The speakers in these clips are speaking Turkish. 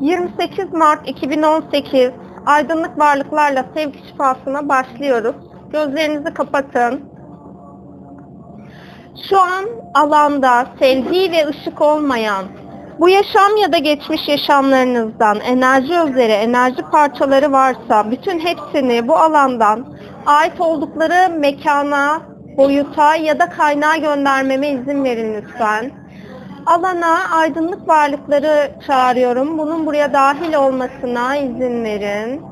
28 Mart 2018 Aydınlık Varlıklarla Sevgi Şifasına başlıyoruz. Gözlerinizi kapatın. Şu an alanda sevgi ve ışık olmayan, bu yaşam ya da geçmiş yaşamlarınızdan enerji özleri, enerji parçaları varsa bütün hepsini bu alandan ait oldukları mekana, boyuta ya da kaynağa göndermeme izin verin lütfen. Alana aydınlık varlıkları çağırıyorum. Bunun buraya dahil olmasına izin verin.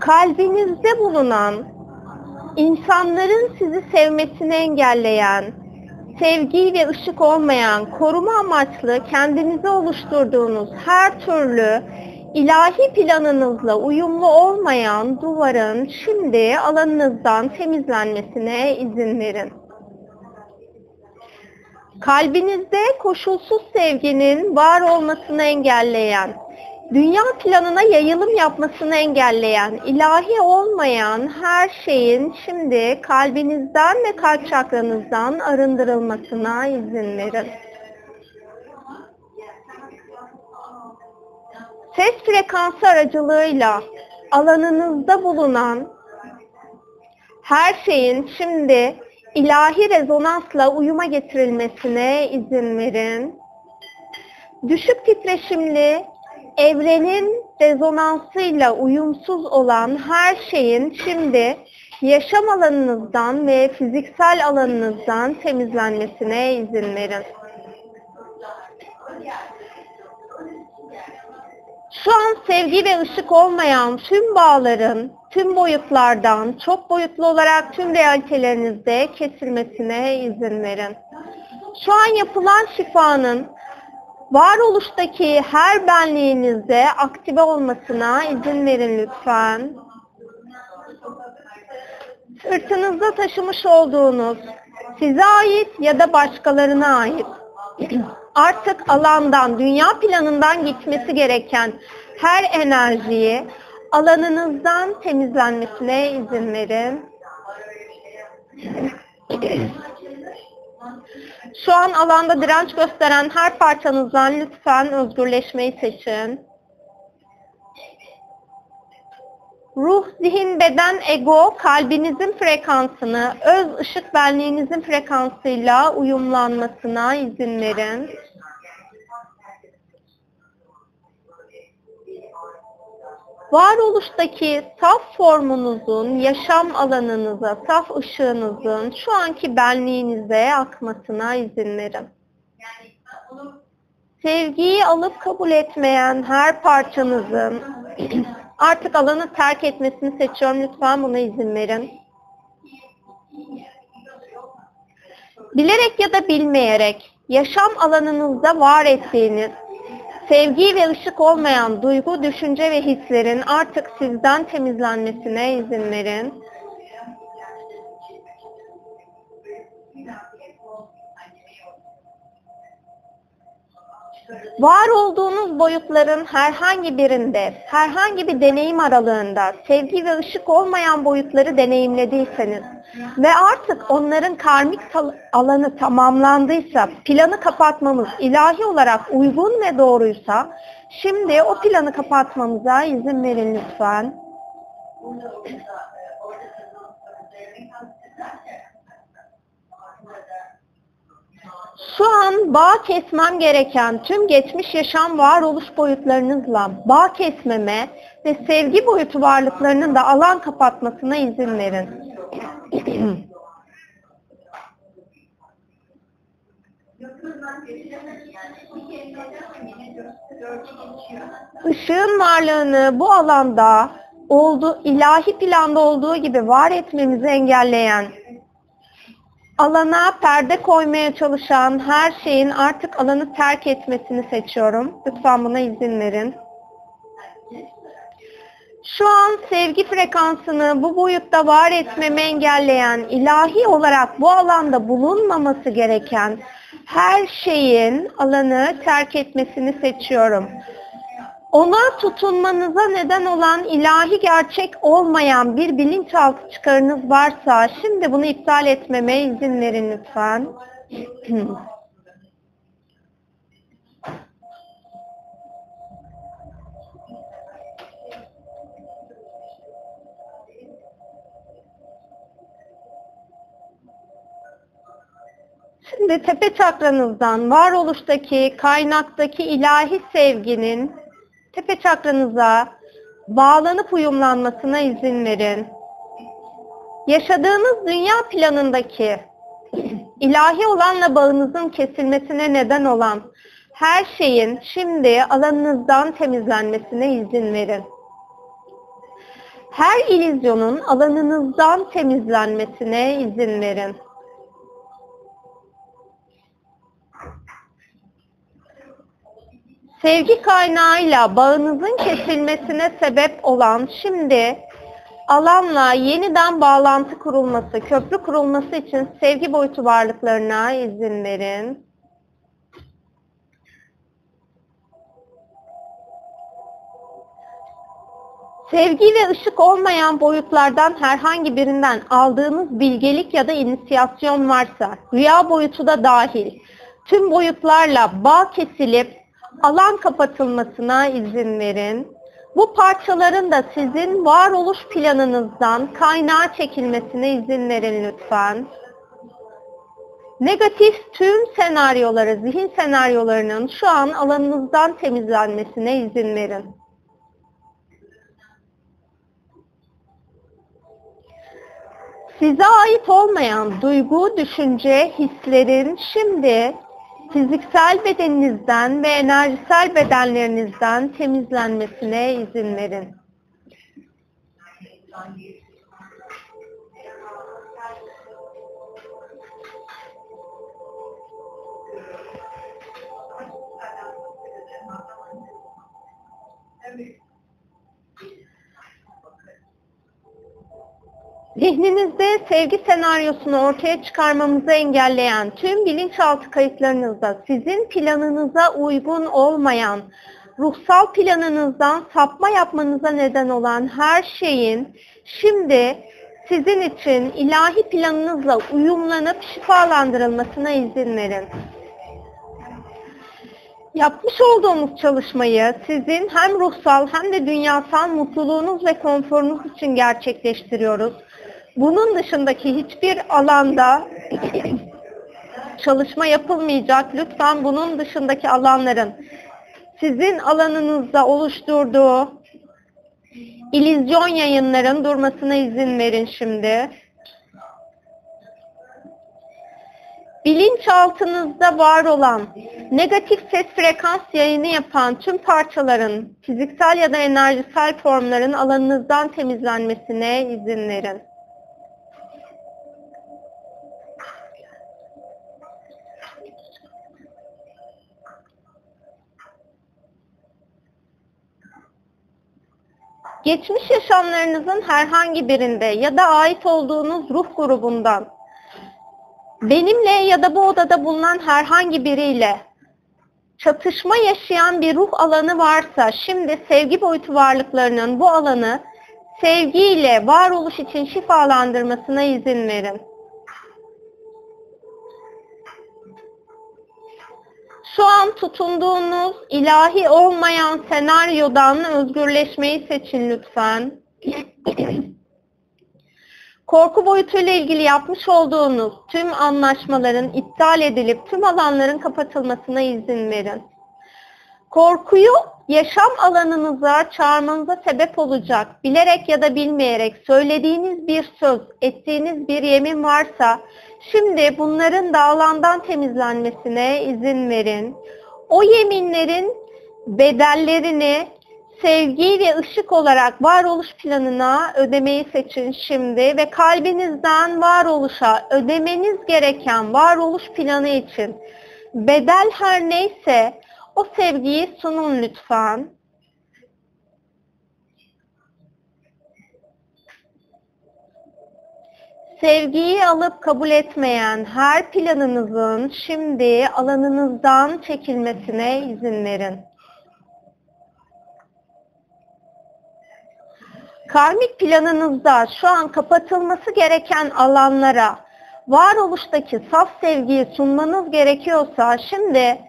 Kalbinizde bulunan, insanların sizi sevmesini engelleyen, sevgi ve ışık olmayan, koruma amaçlı kendinize oluşturduğunuz her türlü ilahi planınızla uyumlu olmayan duvarın şimdi alanınızdan temizlenmesine izin verin. Kalbinizde koşulsuz sevginin var olmasını engelleyen, dünya planına yayılım yapmasını engelleyen, ilahi olmayan her şeyin şimdi kalbinizden ve kalp çakranızdan arındırılmasına izin verin. Ses frekansı aracılığıyla alanınızda bulunan her şeyin şimdi ilahi rezonansla uyuma getirilmesine izin verin. Düşük titreşimli, evrenin rezonansıyla uyumsuz olan her şeyin şimdi yaşam alanınızdan ve fiziksel alanınızdan temizlenmesine izin verin. Şu an sevgi ve ışık olmayan tüm bağların, tüm boyutlardan, çok boyutlu olarak tüm realitelerinizde kesilmesine izin verin. Şu an yapılan şifanın varoluştaki her benliğinizde aktive olmasına izin verin lütfen. Sırtınızda taşımış olduğunuz, size ait ya da başkalarına ait artık alandan, dünya planından gitmesi gereken her enerjiyi alanınızdan temizlenmesine izin verin. Şu an alanda direnç gösteren her parçanızdan lütfen özgürleşmeyi seçin. Ruh, zihin, beden, ego, kalbinizin frekansını, öz ışık benliğinizin frekansıyla uyumlanmasına izin verin. Varoluştaki saf formunuzun yaşam alanınıza, saf ışığınızın şu anki benliğinize akmasına izin verin. Sevgiyi alıp kabul etmeyen her parçanızın artık alanı terk etmesini seçiyorum. Lütfen buna izin verin. Bilerek ya da bilmeyerek yaşam alanınızda var ettiğiniz sevgi ve ışık olmayan duygu, düşünce ve hislerin artık sizden temizlenmesine izin verin. Var olduğunuz boyutların herhangi birinde, herhangi bir deneyim aralığında sevgi ve ışık olmayan boyutları deneyimlediyseniz ve artık onların karmik alanı tamamlandıysa, planı kapatmamız ilahi olarak uygun ve doğruysa, şimdi o planı kapatmamıza izin verin lütfen. Şu an bağ kesmem gereken tüm geçmiş yaşam varoluş boyutlarınızla bağ kesmeme ve sevgi boyutu varlıklarının da alan kapatmasına izin verin. Işığın varlığını bu alanda oldu, ilahi planda olduğu gibi var etmemizi engelleyen alana perde koymaya çalışan her şeyin artık alanı terk etmesini seçiyorum. Lütfen buna izin verin. Şu an sevgi frekansını bu boyutta var etmemi engelleyen, ilahi olarak bu alanda bulunmaması gereken her şeyin alanı terk etmesini seçiyorum ona tutunmanıza neden olan ilahi gerçek olmayan bir bilinçaltı çıkarınız varsa şimdi bunu iptal etmeme izin verin lütfen. Şimdi tepe çakranızdan varoluştaki, kaynaktaki ilahi sevginin tepe çakranıza bağlanıp uyumlanmasına izin verin. Yaşadığınız dünya planındaki ilahi olanla bağınızın kesilmesine neden olan her şeyin şimdi alanınızdan temizlenmesine izin verin. Her ilizyonun alanınızdan temizlenmesine izin verin. Sevgi kaynağıyla bağınızın kesilmesine sebep olan şimdi alanla yeniden bağlantı kurulması, köprü kurulması için sevgi boyutu varlıklarına izin verin. Sevgi ve ışık olmayan boyutlardan herhangi birinden aldığınız bilgelik ya da inisiyasyon varsa, rüya boyutu da dahil, tüm boyutlarla bağ kesilip alan kapatılmasına izin verin. Bu parçaların da sizin varoluş planınızdan kaynağa çekilmesine izin verin lütfen. Negatif tüm senaryoları, zihin senaryolarının şu an alanınızdan temizlenmesine izin verin. Size ait olmayan duygu, düşünce, hislerin şimdi fiziksel bedeninizden ve enerjisel bedenlerinizden temizlenmesine izin verin. Zihninizde sevgi senaryosunu ortaya çıkarmamızı engelleyen tüm bilinçaltı kayıtlarınızda sizin planınıza uygun olmayan, ruhsal planınızdan sapma yapmanıza neden olan her şeyin şimdi sizin için ilahi planınızla uyumlanıp şifalandırılmasına izin verin. Yapmış olduğumuz çalışmayı sizin hem ruhsal hem de dünyasal mutluluğunuz ve konforunuz için gerçekleştiriyoruz. Bunun dışındaki hiçbir alanda çalışma yapılmayacak. Lütfen bunun dışındaki alanların sizin alanınızda oluşturduğu ilizyon yayınların durmasına izin verin şimdi. Bilinçaltınızda var olan negatif ses frekans yayını yapan tüm parçaların fiziksel ya da enerjisel formların alanınızdan temizlenmesine izin verin. Geçmiş yaşamlarınızın herhangi birinde ya da ait olduğunuz ruh grubundan benimle ya da bu odada bulunan herhangi biriyle çatışma yaşayan bir ruh alanı varsa şimdi sevgi boyutu varlıklarının bu alanı sevgiyle varoluş için şifalandırmasına izin verin. Şu an tutunduğunuz ilahi olmayan senaryodan özgürleşmeyi seçin lütfen. Korku boyutuyla ilgili yapmış olduğunuz tüm anlaşmaların iptal edilip tüm alanların kapatılmasına izin verin. Korkuyu yaşam alanınıza çağırmanıza sebep olacak, bilerek ya da bilmeyerek söylediğiniz bir söz, ettiğiniz bir yemin varsa, şimdi bunların da alandan temizlenmesine izin verin. O yeminlerin bedellerini sevgi ve ışık olarak varoluş planına ödemeyi seçin şimdi ve kalbinizden varoluşa ödemeniz gereken varoluş planı için bedel her neyse o sevgiyi sunun lütfen. Sevgiyi alıp kabul etmeyen her planınızın şimdi alanınızdan çekilmesine izin verin. Karmik planınızda şu an kapatılması gereken alanlara varoluştaki saf sevgiyi sunmanız gerekiyorsa şimdi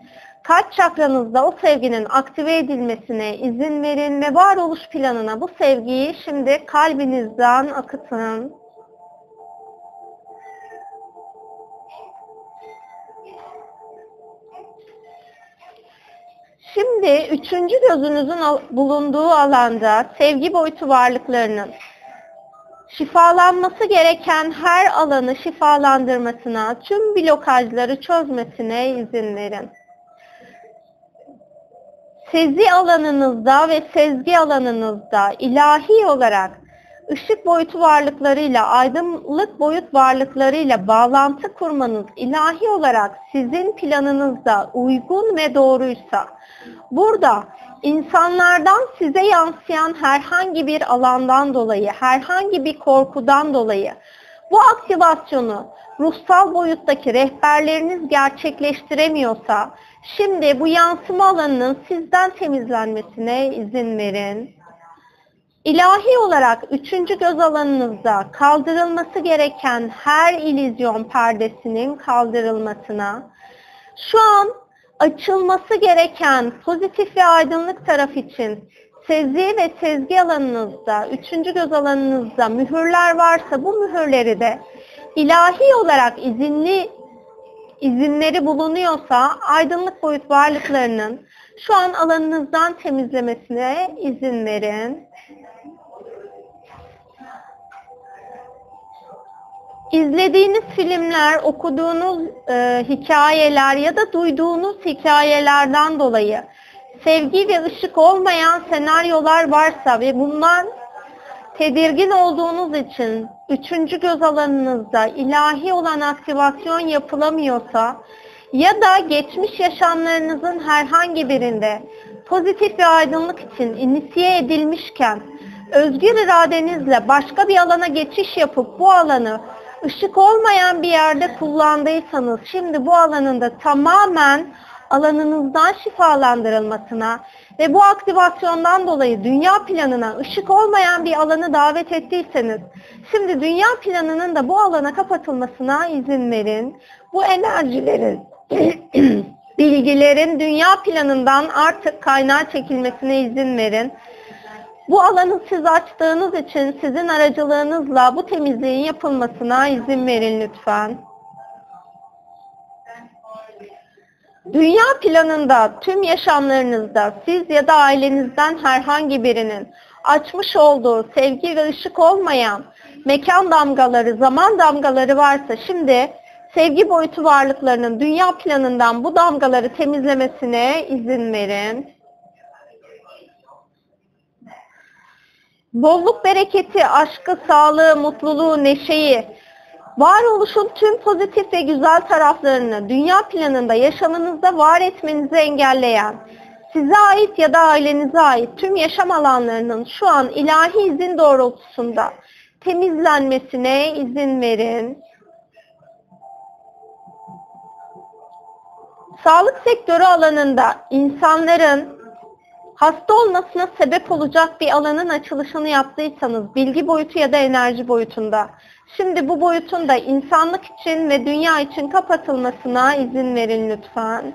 kalp çakranızda o sevginin aktive edilmesine izin verin ve varoluş planına bu sevgiyi şimdi kalbinizden akıtın. Şimdi üçüncü gözünüzün bulunduğu alanda sevgi boyutu varlıklarının şifalanması gereken her alanı şifalandırmasına, tüm blokajları çözmesine izin verin. Sezi alanınızda ve sezgi alanınızda ilahi olarak ışık boyutu varlıklarıyla, aydınlık boyut varlıklarıyla bağlantı kurmanız ilahi olarak sizin planınızda uygun ve doğruysa, burada insanlardan size yansıyan herhangi bir alandan dolayı, herhangi bir korkudan dolayı bu aktivasyonu ruhsal boyuttaki rehberleriniz gerçekleştiremiyorsa, şimdi bu yansıma alanının sizden temizlenmesine izin verin. İlahi olarak üçüncü göz alanınızda kaldırılması gereken her ilizyon perdesinin kaldırılmasına, şu an açılması gereken pozitif ve aydınlık taraf için sezi ve sezgi alanınızda, üçüncü göz alanınızda mühürler varsa bu mühürleri de ilahi olarak izinli izinleri bulunuyorsa aydınlık boyut varlıklarının şu an alanınızdan temizlemesine izin verin. İzlediğiniz filmler, okuduğunuz e, hikayeler ya da duyduğunuz hikayelerden dolayı sevgi ve ışık olmayan senaryolar varsa ve bundan tedirgin olduğunuz için üçüncü göz alanınızda ilahi olan aktivasyon yapılamıyorsa ya da geçmiş yaşamlarınızın herhangi birinde pozitif ve aydınlık için inisiye edilmişken özgür iradenizle başka bir alana geçiş yapıp bu alanı ışık olmayan bir yerde kullandıysanız şimdi bu alanında tamamen alanınızdan şifalandırılmasına ve bu aktivasyondan dolayı dünya planına ışık olmayan bir alanı davet ettiyseniz şimdi dünya planının da bu alana kapatılmasına izin verin. Bu enerjilerin bilgilerin dünya planından artık kaynağa çekilmesine izin verin. Bu alanı siz açtığınız için sizin aracılığınızla bu temizliğin yapılmasına izin verin lütfen. Dünya planında tüm yaşamlarınızda siz ya da ailenizden herhangi birinin açmış olduğu sevgi ve ışık olmayan mekan damgaları, zaman damgaları varsa şimdi sevgi boyutu varlıklarının dünya planından bu damgaları temizlemesine izin verin. bolluk bereketi, aşkı, sağlığı, mutluluğu, neşeyi, varoluşun tüm pozitif ve güzel taraflarını dünya planında yaşamınızda var etmenizi engelleyen, size ait ya da ailenize ait tüm yaşam alanlarının şu an ilahi izin doğrultusunda temizlenmesine izin verin. Sağlık sektörü alanında insanların hasta olmasına sebep olacak bir alanın açılışını yaptıysanız bilgi boyutu ya da enerji boyutunda şimdi bu boyutun da insanlık için ve dünya için kapatılmasına izin verin lütfen.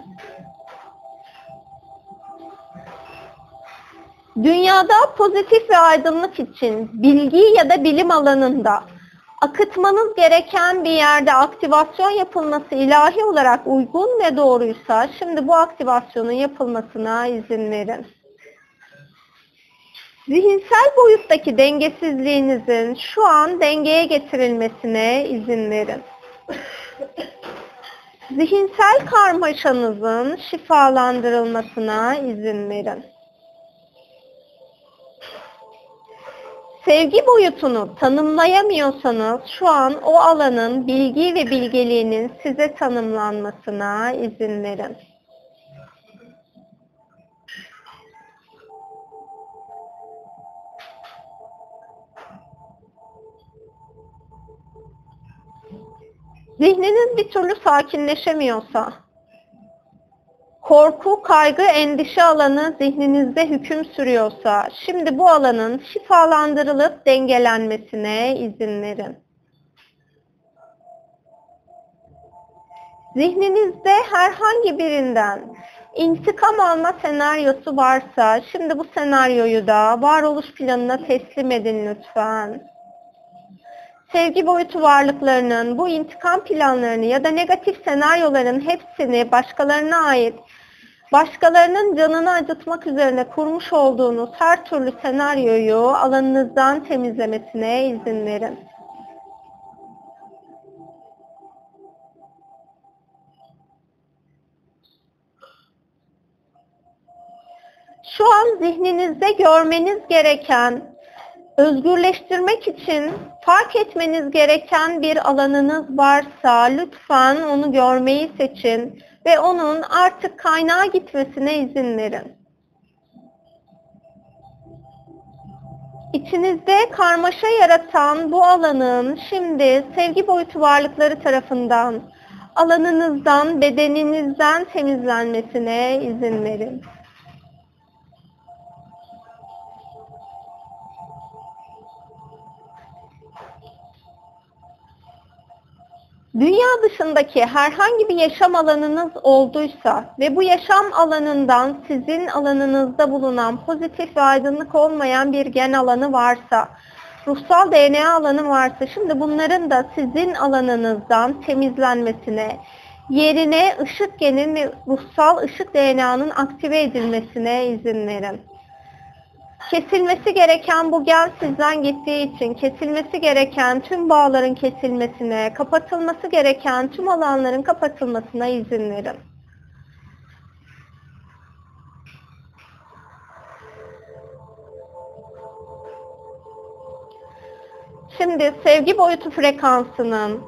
Dünyada pozitif ve aydınlık için bilgi ya da bilim alanında akıtmanız gereken bir yerde aktivasyon yapılması ilahi olarak uygun ve doğruysa şimdi bu aktivasyonun yapılmasına izin verin. Zihinsel boyuttaki dengesizliğinizin şu an dengeye getirilmesine izin verin. Zihinsel karmaşanızın şifalandırılmasına izin verin. Sevgi boyutunu tanımlayamıyorsanız şu an o alanın bilgi ve bilgeliğinin size tanımlanmasına izin verin. Zihniniz bir türlü sakinleşemiyorsa, korku, kaygı, endişe alanı zihninizde hüküm sürüyorsa, şimdi bu alanın şifalandırılıp dengelenmesine izin verin. Zihninizde herhangi birinden intikam alma senaryosu varsa, şimdi bu senaryoyu da varoluş planına teslim edin lütfen sevgi boyutu varlıklarının bu intikam planlarını ya da negatif senaryoların hepsini başkalarına ait başkalarının canını acıtmak üzerine kurmuş olduğunuz her türlü senaryoyu alanınızdan temizlemesine izin verin. Şu an zihninizde görmeniz gereken, özgürleştirmek için fark etmeniz gereken bir alanınız varsa lütfen onu görmeyi seçin ve onun artık kaynağa gitmesine izin verin. İçinizde karmaşa yaratan bu alanın şimdi sevgi boyutu varlıkları tarafından alanınızdan, bedeninizden temizlenmesine izin verin. Dünya dışındaki herhangi bir yaşam alanınız olduysa ve bu yaşam alanından sizin alanınızda bulunan pozitif ve aydınlık olmayan bir gen alanı varsa, ruhsal DNA alanı varsa şimdi bunların da sizin alanınızdan temizlenmesine, yerine ışık genin ve ruhsal ışık DNA'nın aktive edilmesine izin verin kesilmesi gereken bu gen sizden gittiği için kesilmesi gereken tüm bağların kesilmesine, kapatılması gereken tüm alanların kapatılmasına izin verin. Şimdi sevgi boyutu frekansının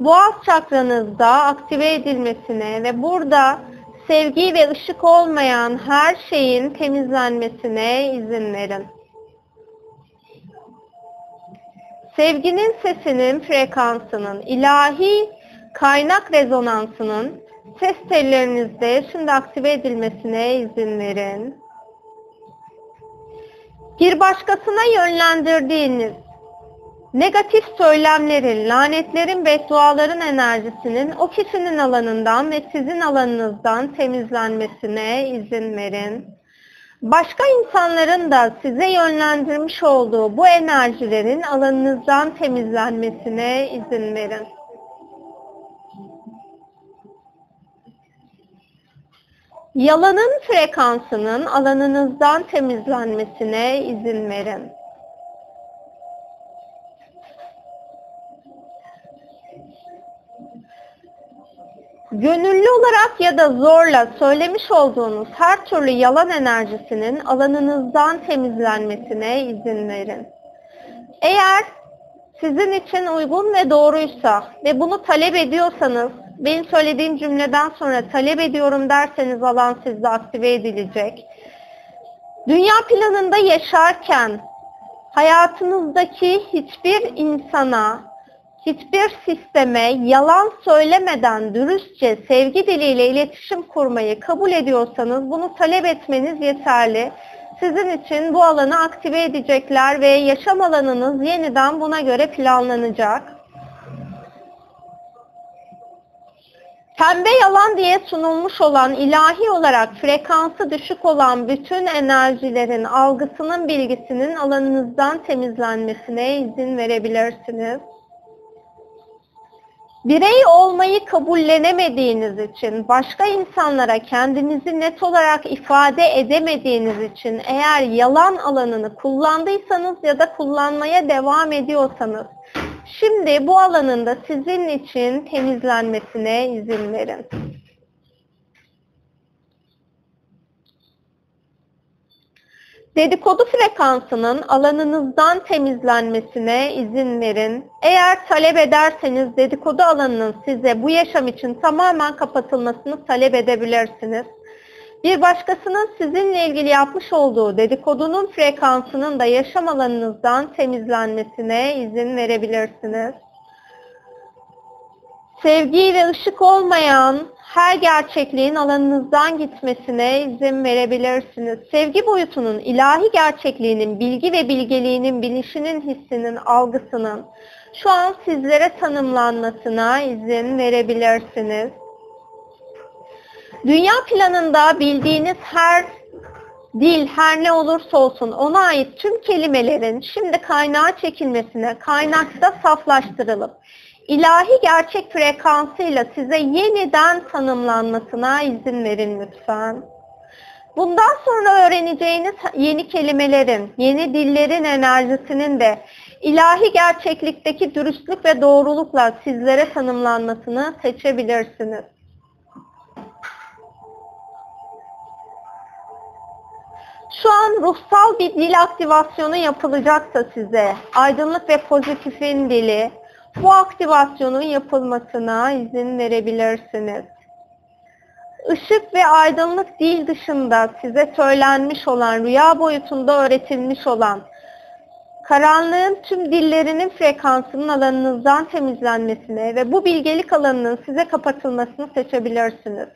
boğaz çakranızda aktive edilmesine ve burada sevgi ve ışık olmayan her şeyin temizlenmesine izin verin. Sevginin sesinin frekansının, ilahi kaynak rezonansının ses tellerinizde şimdi aktive edilmesine izin verin. Bir başkasına yönlendirdiğiniz Negatif söylemlerin, lanetlerin, bedduaların enerjisinin o kişinin alanından ve sizin alanınızdan temizlenmesine izin verin. Başka insanların da size yönlendirmiş olduğu bu enerjilerin alanınızdan temizlenmesine izin verin. Yalanın frekansının alanınızdan temizlenmesine izin verin. Gönüllü olarak ya da zorla söylemiş olduğunuz her türlü yalan enerjisinin alanınızdan temizlenmesine izin verin. Eğer sizin için uygun ve doğruysa ve bunu talep ediyorsanız, benim söylediğim cümleden sonra talep ediyorum derseniz alan sizde aktive edilecek. Dünya planında yaşarken hayatınızdaki hiçbir insana hiçbir sisteme yalan söylemeden dürüstçe sevgi diliyle iletişim kurmayı kabul ediyorsanız bunu talep etmeniz yeterli. Sizin için bu alanı aktive edecekler ve yaşam alanınız yeniden buna göre planlanacak. Pembe yalan diye sunulmuş olan ilahi olarak frekansı düşük olan bütün enerjilerin algısının bilgisinin alanınızdan temizlenmesine izin verebilirsiniz. Birey olmayı kabullenemediğiniz için, başka insanlara kendinizi net olarak ifade edemediğiniz için eğer yalan alanını kullandıysanız ya da kullanmaya devam ediyorsanız, şimdi bu alanında sizin için temizlenmesine izin verin. Dedikodu frekansının alanınızdan temizlenmesine izin verin. Eğer talep ederseniz dedikodu alanının size bu yaşam için tamamen kapatılmasını talep edebilirsiniz. Bir başkasının sizinle ilgili yapmış olduğu dedikodunun frekansının da yaşam alanınızdan temizlenmesine izin verebilirsiniz. Sevgi ve ışık olmayan her gerçekliğin alanınızdan gitmesine izin verebilirsiniz. Sevgi boyutunun, ilahi gerçekliğinin, bilgi ve bilgeliğinin, bilişinin, hissinin, algısının şu an sizlere tanımlanmasına izin verebilirsiniz. Dünya planında bildiğiniz her dil her ne olursa olsun ona ait tüm kelimelerin şimdi kaynağa çekilmesine, kaynakta saflaştırılıp ilahi gerçek frekansıyla size yeniden tanımlanmasına izin verin lütfen. Bundan sonra öğreneceğiniz yeni kelimelerin, yeni dillerin enerjisinin de ilahi gerçeklikteki dürüstlük ve doğrulukla sizlere tanımlanmasını seçebilirsiniz. Şu an ruhsal bir dil aktivasyonu yapılacaksa size, aydınlık ve pozitifin dili, bu aktivasyonun yapılmasına izin verebilirsiniz. Işık ve aydınlık dil dışında size söylenmiş olan, rüya boyutunda öğretilmiş olan, karanlığın tüm dillerinin frekansının alanınızdan temizlenmesine ve bu bilgelik alanının size kapatılmasını seçebilirsiniz.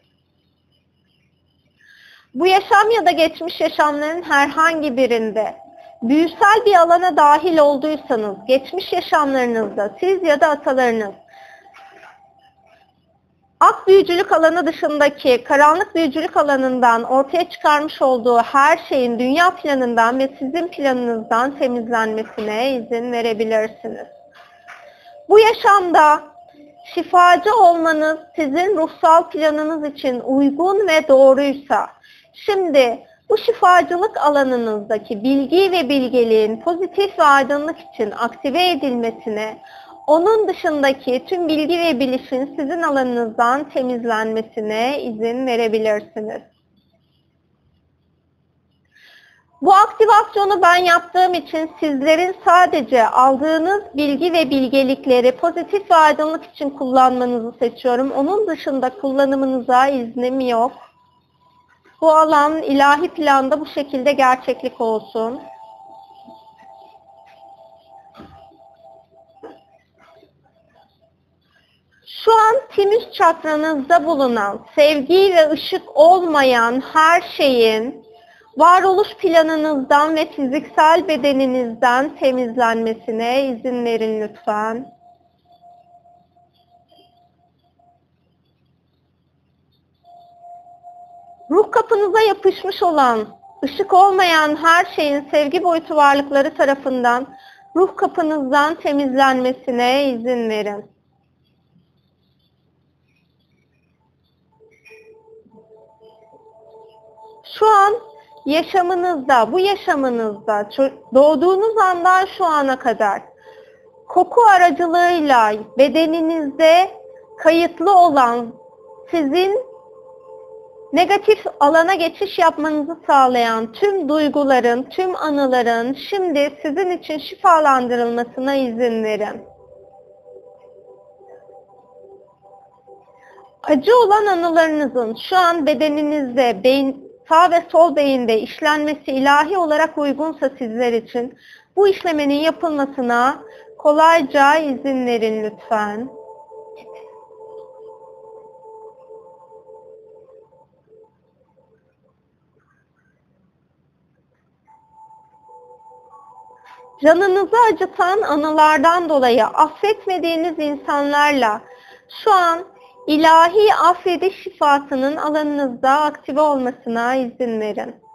Bu yaşam ya da geçmiş yaşamların herhangi birinde büyüsel bir alana dahil olduysanız, geçmiş yaşamlarınızda siz ya da atalarınız ak büyücülük alanı dışındaki karanlık büyücülük alanından ortaya çıkarmış olduğu her şeyin dünya planından ve sizin planınızdan temizlenmesine izin verebilirsiniz. Bu yaşamda şifacı olmanız sizin ruhsal planınız için uygun ve doğruysa, şimdi bu şifacılık alanınızdaki bilgi ve bilgeliğin pozitif ve aydınlık için aktive edilmesine, onun dışındaki tüm bilgi ve bilişin sizin alanınızdan temizlenmesine izin verebilirsiniz. Bu aktivasyonu ben yaptığım için sizlerin sadece aldığınız bilgi ve bilgelikleri pozitif ve aydınlık için kullanmanızı seçiyorum. Onun dışında kullanımınıza iznim yok. Bu alan ilahi planda bu şekilde gerçeklik olsun. Şu an timüs çakranızda bulunan sevgi ve ışık olmayan her şeyin varoluş planınızdan ve fiziksel bedeninizden temizlenmesine izin verin lütfen. Ruh kapınıza yapışmış olan, ışık olmayan her şeyin sevgi boyutu varlıkları tarafından ruh kapınızdan temizlenmesine izin verin. Şu an yaşamınızda, bu yaşamınızda doğduğunuz andan şu ana kadar koku aracılığıyla bedeninizde kayıtlı olan sizin negatif alana geçiş yapmanızı sağlayan tüm duyguların, tüm anıların şimdi sizin için şifalandırılmasına izin verin. Acı olan anılarınızın şu an bedeninizde, beyin, sağ ve sol beyinde işlenmesi ilahi olarak uygunsa sizler için bu işlemenin yapılmasına kolayca izin verin lütfen. Canınızı acıtan anılardan dolayı affetmediğiniz insanlarla şu an ilahi affediş şifasının alanınızda aktive olmasına izin verin.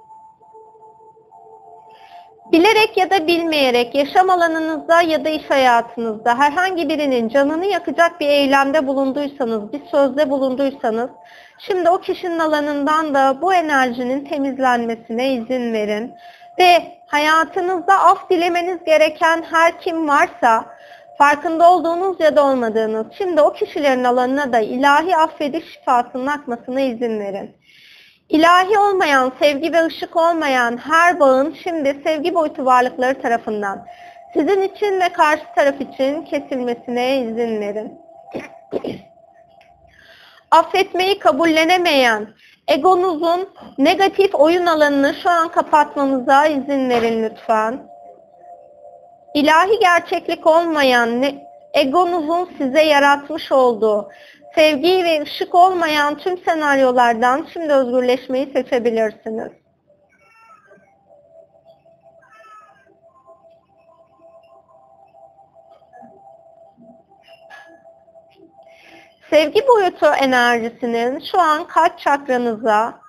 Bilerek ya da bilmeyerek yaşam alanınızda ya da iş hayatınızda herhangi birinin canını yakacak bir eylemde bulunduysanız, bir sözde bulunduysanız, şimdi o kişinin alanından da bu enerjinin temizlenmesine izin verin. Ve hayatınızda af dilemeniz gereken her kim varsa, farkında olduğunuz ya da olmadığınız, şimdi o kişilerin alanına da ilahi affediş şifasının akmasına izin verin. İlahi olmayan, sevgi ve ışık olmayan her bağın şimdi sevgi boyutu varlıkları tarafından sizin için ve karşı taraf için kesilmesine izin verin. Affetmeyi kabullenemeyen, egonuzun negatif oyun alanını şu an kapatmamıza izin verin lütfen. İlahi gerçeklik olmayan, egonuzun size yaratmış olduğu sevgi ve ışık olmayan tüm senaryolardan şimdi özgürleşmeyi seçebilirsiniz. Sevgi boyutu enerjisinin şu an kalp çakranıza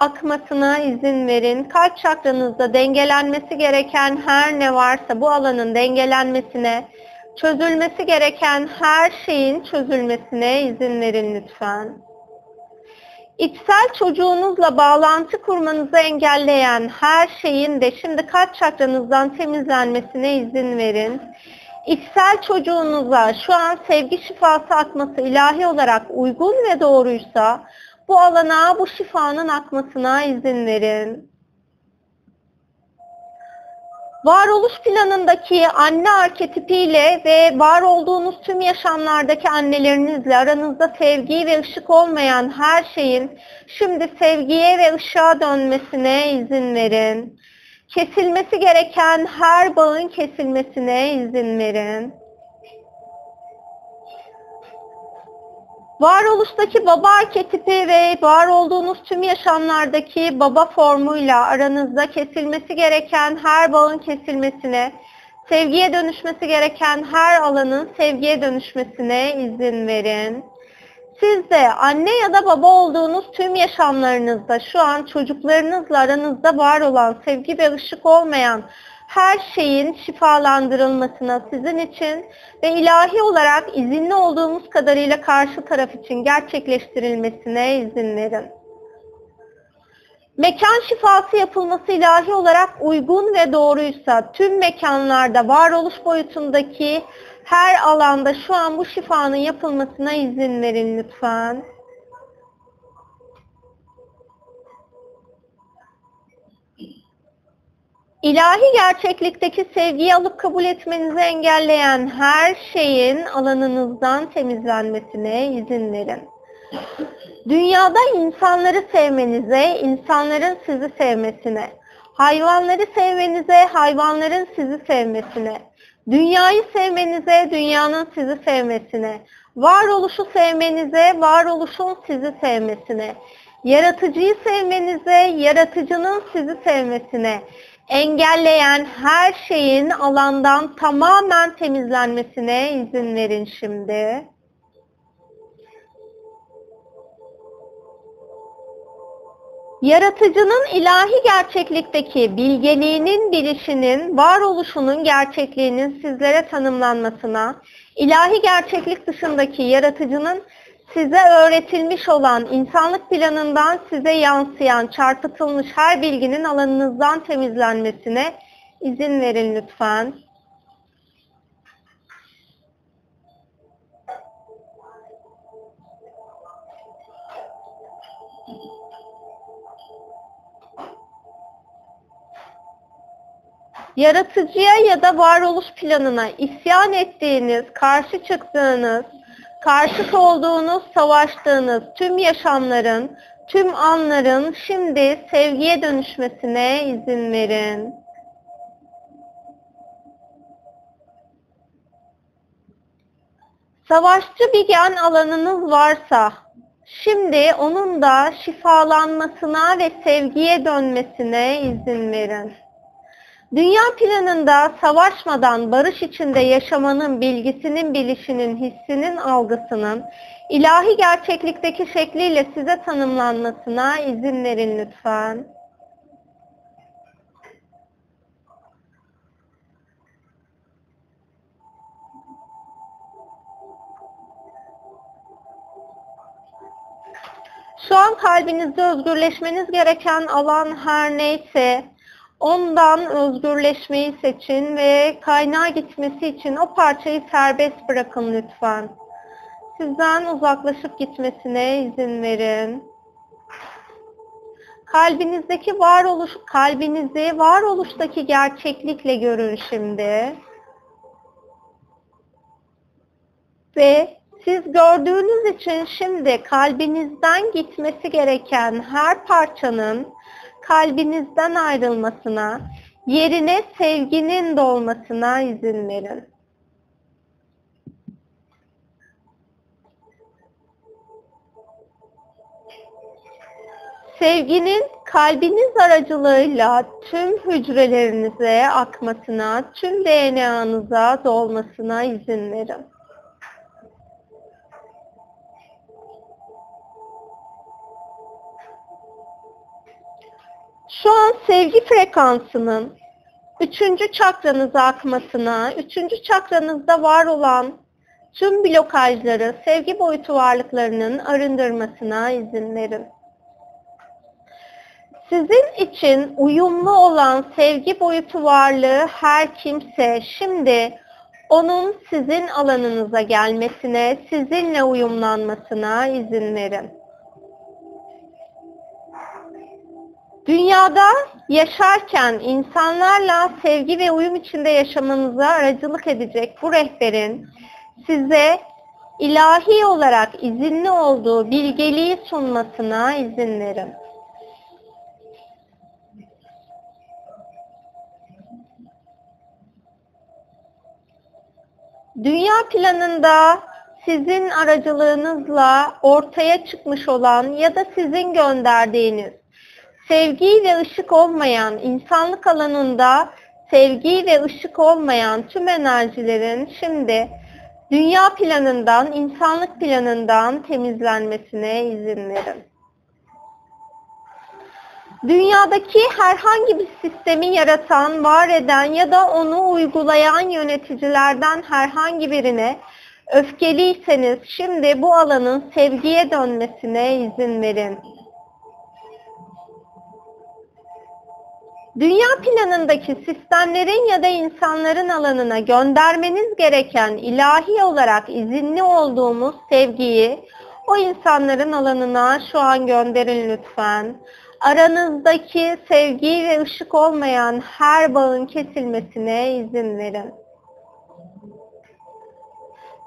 akmasına izin verin. Kalp çakranızda dengelenmesi gereken her ne varsa bu alanın dengelenmesine, çözülmesi gereken her şeyin çözülmesine izin verin lütfen. İçsel çocuğunuzla bağlantı kurmanızı engelleyen her şeyin de şimdi kalp çakranızdan temizlenmesine izin verin. İçsel çocuğunuza şu an sevgi şifası akması ilahi olarak uygun ve doğruysa bu alana bu şifanın akmasına izin verin. Varoluş planındaki anne arketipiyle ve var olduğunuz tüm yaşamlardaki annelerinizle aranızda sevgi ve ışık olmayan her şeyin şimdi sevgiye ve ışığa dönmesine izin verin. Kesilmesi gereken her bağın kesilmesine izin verin. Varoluştaki baba arketipi ve var olduğunuz tüm yaşamlardaki baba formuyla aranızda kesilmesi gereken her bağın kesilmesine, sevgiye dönüşmesi gereken her alanın sevgiye dönüşmesine izin verin. Siz de anne ya da baba olduğunuz tüm yaşamlarınızda şu an çocuklarınızla aranızda var olan sevgi ve ışık olmayan her şeyin şifalandırılmasına sizin için ve ilahi olarak izinli olduğumuz kadarıyla karşı taraf için gerçekleştirilmesine izin verin. Mekan şifası yapılması ilahi olarak uygun ve doğruysa tüm mekanlarda varoluş boyutundaki her alanda şu an bu şifanın yapılmasına izin verin lütfen. İlahi gerçeklikteki sevgiyi alıp kabul etmenizi engelleyen her şeyin alanınızdan temizlenmesine izin verin. Dünyada insanları sevmenize, insanların sizi sevmesine, hayvanları sevmenize, hayvanların sizi sevmesine, dünyayı sevmenize, dünyanın sizi sevmesine, varoluşu sevmenize, varoluşun sizi sevmesine, yaratıcıyı sevmenize, yaratıcının sizi sevmesine, engelleyen her şeyin alandan tamamen temizlenmesine izin verin şimdi. Yaratıcının ilahi gerçeklikteki bilgeliğinin, bilişinin, varoluşunun gerçekliğinin sizlere tanımlanmasına, ilahi gerçeklik dışındaki yaratıcının size öğretilmiş olan insanlık planından size yansıyan, çarpıtılmış her bilginin alanınızdan temizlenmesine izin verin lütfen. Yaratıcıya ya da varoluş planına isyan ettiğiniz, karşı çıktığınız, karşıt olduğunuz, savaştığınız tüm yaşamların, tüm anların şimdi sevgiye dönüşmesine izin verin. Savaşçı bir gen alanınız varsa, şimdi onun da şifalanmasına ve sevgiye dönmesine izin verin. Dünya planında savaşmadan barış içinde yaşamanın bilgisinin, bilişinin, hissinin, algısının ilahi gerçeklikteki şekliyle size tanımlanmasına izin verin lütfen. Şu an kalbinizde özgürleşmeniz gereken alan her neyse, Ondan özgürleşmeyi seçin ve kaynağa gitmesi için o parçayı serbest bırakın lütfen. Sizden uzaklaşıp gitmesine izin verin. Kalbinizdeki varoluş, kalbinizi varoluştaki gerçeklikle görün şimdi. Ve siz gördüğünüz için şimdi kalbinizden gitmesi gereken her parçanın kalbinizden ayrılmasına, yerine sevginin dolmasına izin verin. Sevginin kalbiniz aracılığıyla tüm hücrelerinize akmasına, tüm DNA'nıza dolmasına izin verin. Şu an sevgi frekansının üçüncü çakranıza akmasına, üçüncü çakranızda var olan tüm blokajları sevgi boyutu varlıklarının arındırmasına izin verin. Sizin için uyumlu olan sevgi boyutu varlığı her kimse şimdi onun sizin alanınıza gelmesine, sizinle uyumlanmasına izin verin. Dünyada yaşarken insanlarla sevgi ve uyum içinde yaşamanıza aracılık edecek bu rehberin size ilahi olarak izinli olduğu bilgeliği sunmasına izin verin. Dünya planında sizin aracılığınızla ortaya çıkmış olan ya da sizin gönderdiğiniz sevgi ve ışık olmayan insanlık alanında sevgi ve ışık olmayan tüm enerjilerin şimdi dünya planından, insanlık planından temizlenmesine izin verin. Dünyadaki herhangi bir sistemi yaratan, var eden ya da onu uygulayan yöneticilerden herhangi birine öfkeliyseniz şimdi bu alanın sevgiye dönmesine izin verin. Dünya planındaki sistemlerin ya da insanların alanına göndermeniz gereken ilahi olarak izinli olduğumuz sevgiyi o insanların alanına şu an gönderin lütfen. Aranızdaki sevgi ve ışık olmayan her bağın kesilmesine izin verin.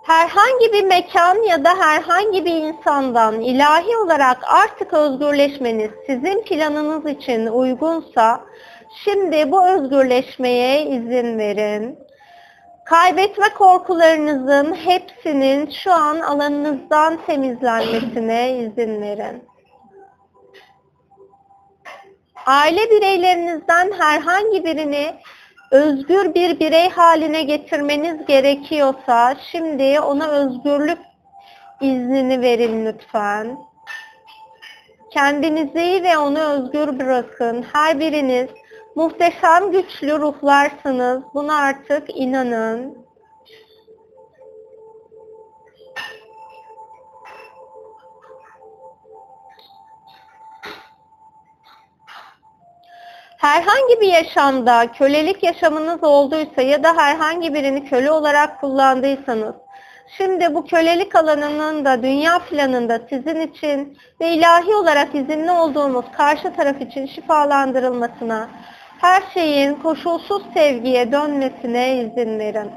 Herhangi bir mekan ya da herhangi bir insandan ilahi olarak artık özgürleşmeniz sizin planınız için uygunsa Şimdi bu özgürleşmeye izin verin. Kaybetme korkularınızın hepsinin şu an alanınızdan temizlenmesine izin verin. Aile bireylerinizden herhangi birini özgür bir birey haline getirmeniz gerekiyorsa şimdi ona özgürlük iznini verin lütfen. Kendinizi ve onu özgür bırakın. Her biriniz Muhteşem güçlü ruhlarsınız. Buna artık inanın. Herhangi bir yaşamda kölelik yaşamınız olduysa ya da herhangi birini köle olarak kullandıysanız Şimdi bu kölelik alanının da dünya planında sizin için ve ilahi olarak izinli olduğumuz karşı taraf için şifalandırılmasına, her şeyin koşulsuz sevgiye dönmesine izin verin.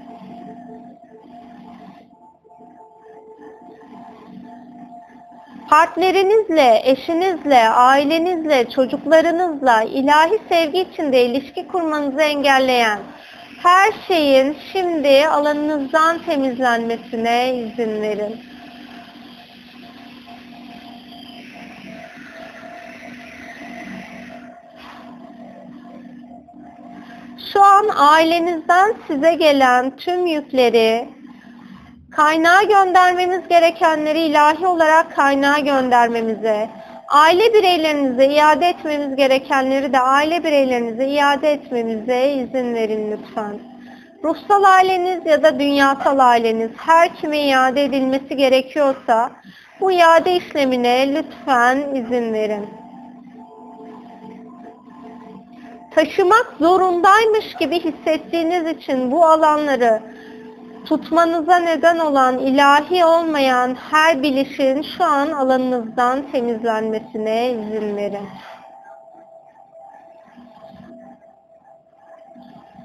Partnerinizle, eşinizle, ailenizle, çocuklarınızla ilahi sevgi içinde ilişki kurmanızı engelleyen her şeyin şimdi alanınızdan temizlenmesine izin verin. Şu an ailenizden size gelen tüm yükleri, kaynağa göndermemiz gerekenleri ilahi olarak kaynağa göndermemize, aile bireylerinize iade etmemiz gerekenleri de aile bireylerinize iade etmemize izin verin lütfen. Ruhsal aileniz ya da dünyasal aileniz her kime iade edilmesi gerekiyorsa bu iade işlemine lütfen izin verin. Taşımak zorundaymış gibi hissettiğiniz için bu alanları tutmanıza neden olan ilahi olmayan her bilişin şu an alanınızdan temizlenmesine izin verin.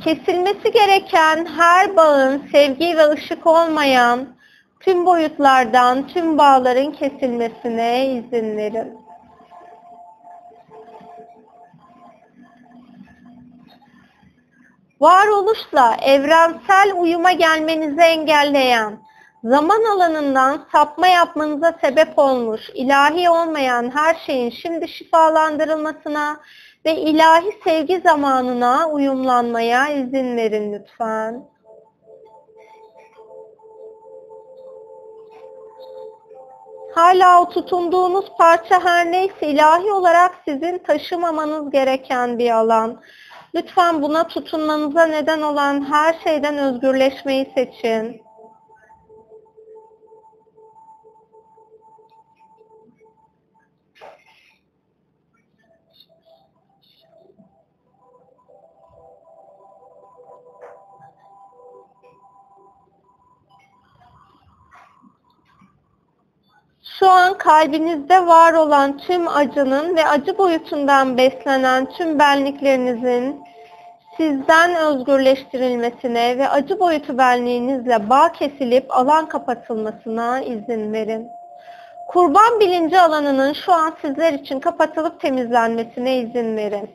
Kesilmesi gereken her bağın sevgi ve ışık olmayan tüm boyutlardan tüm bağların kesilmesine izin verin. Varoluşla evrensel uyuma gelmenizi engelleyen, zaman alanından sapma yapmanıza sebep olmuş, ilahi olmayan her şeyin şimdi şifalandırılmasına ve ilahi sevgi zamanına uyumlanmaya izin verin lütfen. Hala o tutunduğunuz parça her neyse ilahi olarak sizin taşımamanız gereken bir alan. Lütfen buna tutunmanıza neden olan her şeyden özgürleşmeyi seçin. Şu an kalbinizde var olan tüm acının ve acı boyutundan beslenen tüm benliklerinizin sizden özgürleştirilmesine ve acı boyutu benliğinizle bağ kesilip alan kapatılmasına izin verin. Kurban bilinci alanının şu an sizler için kapatılıp temizlenmesine izin verin.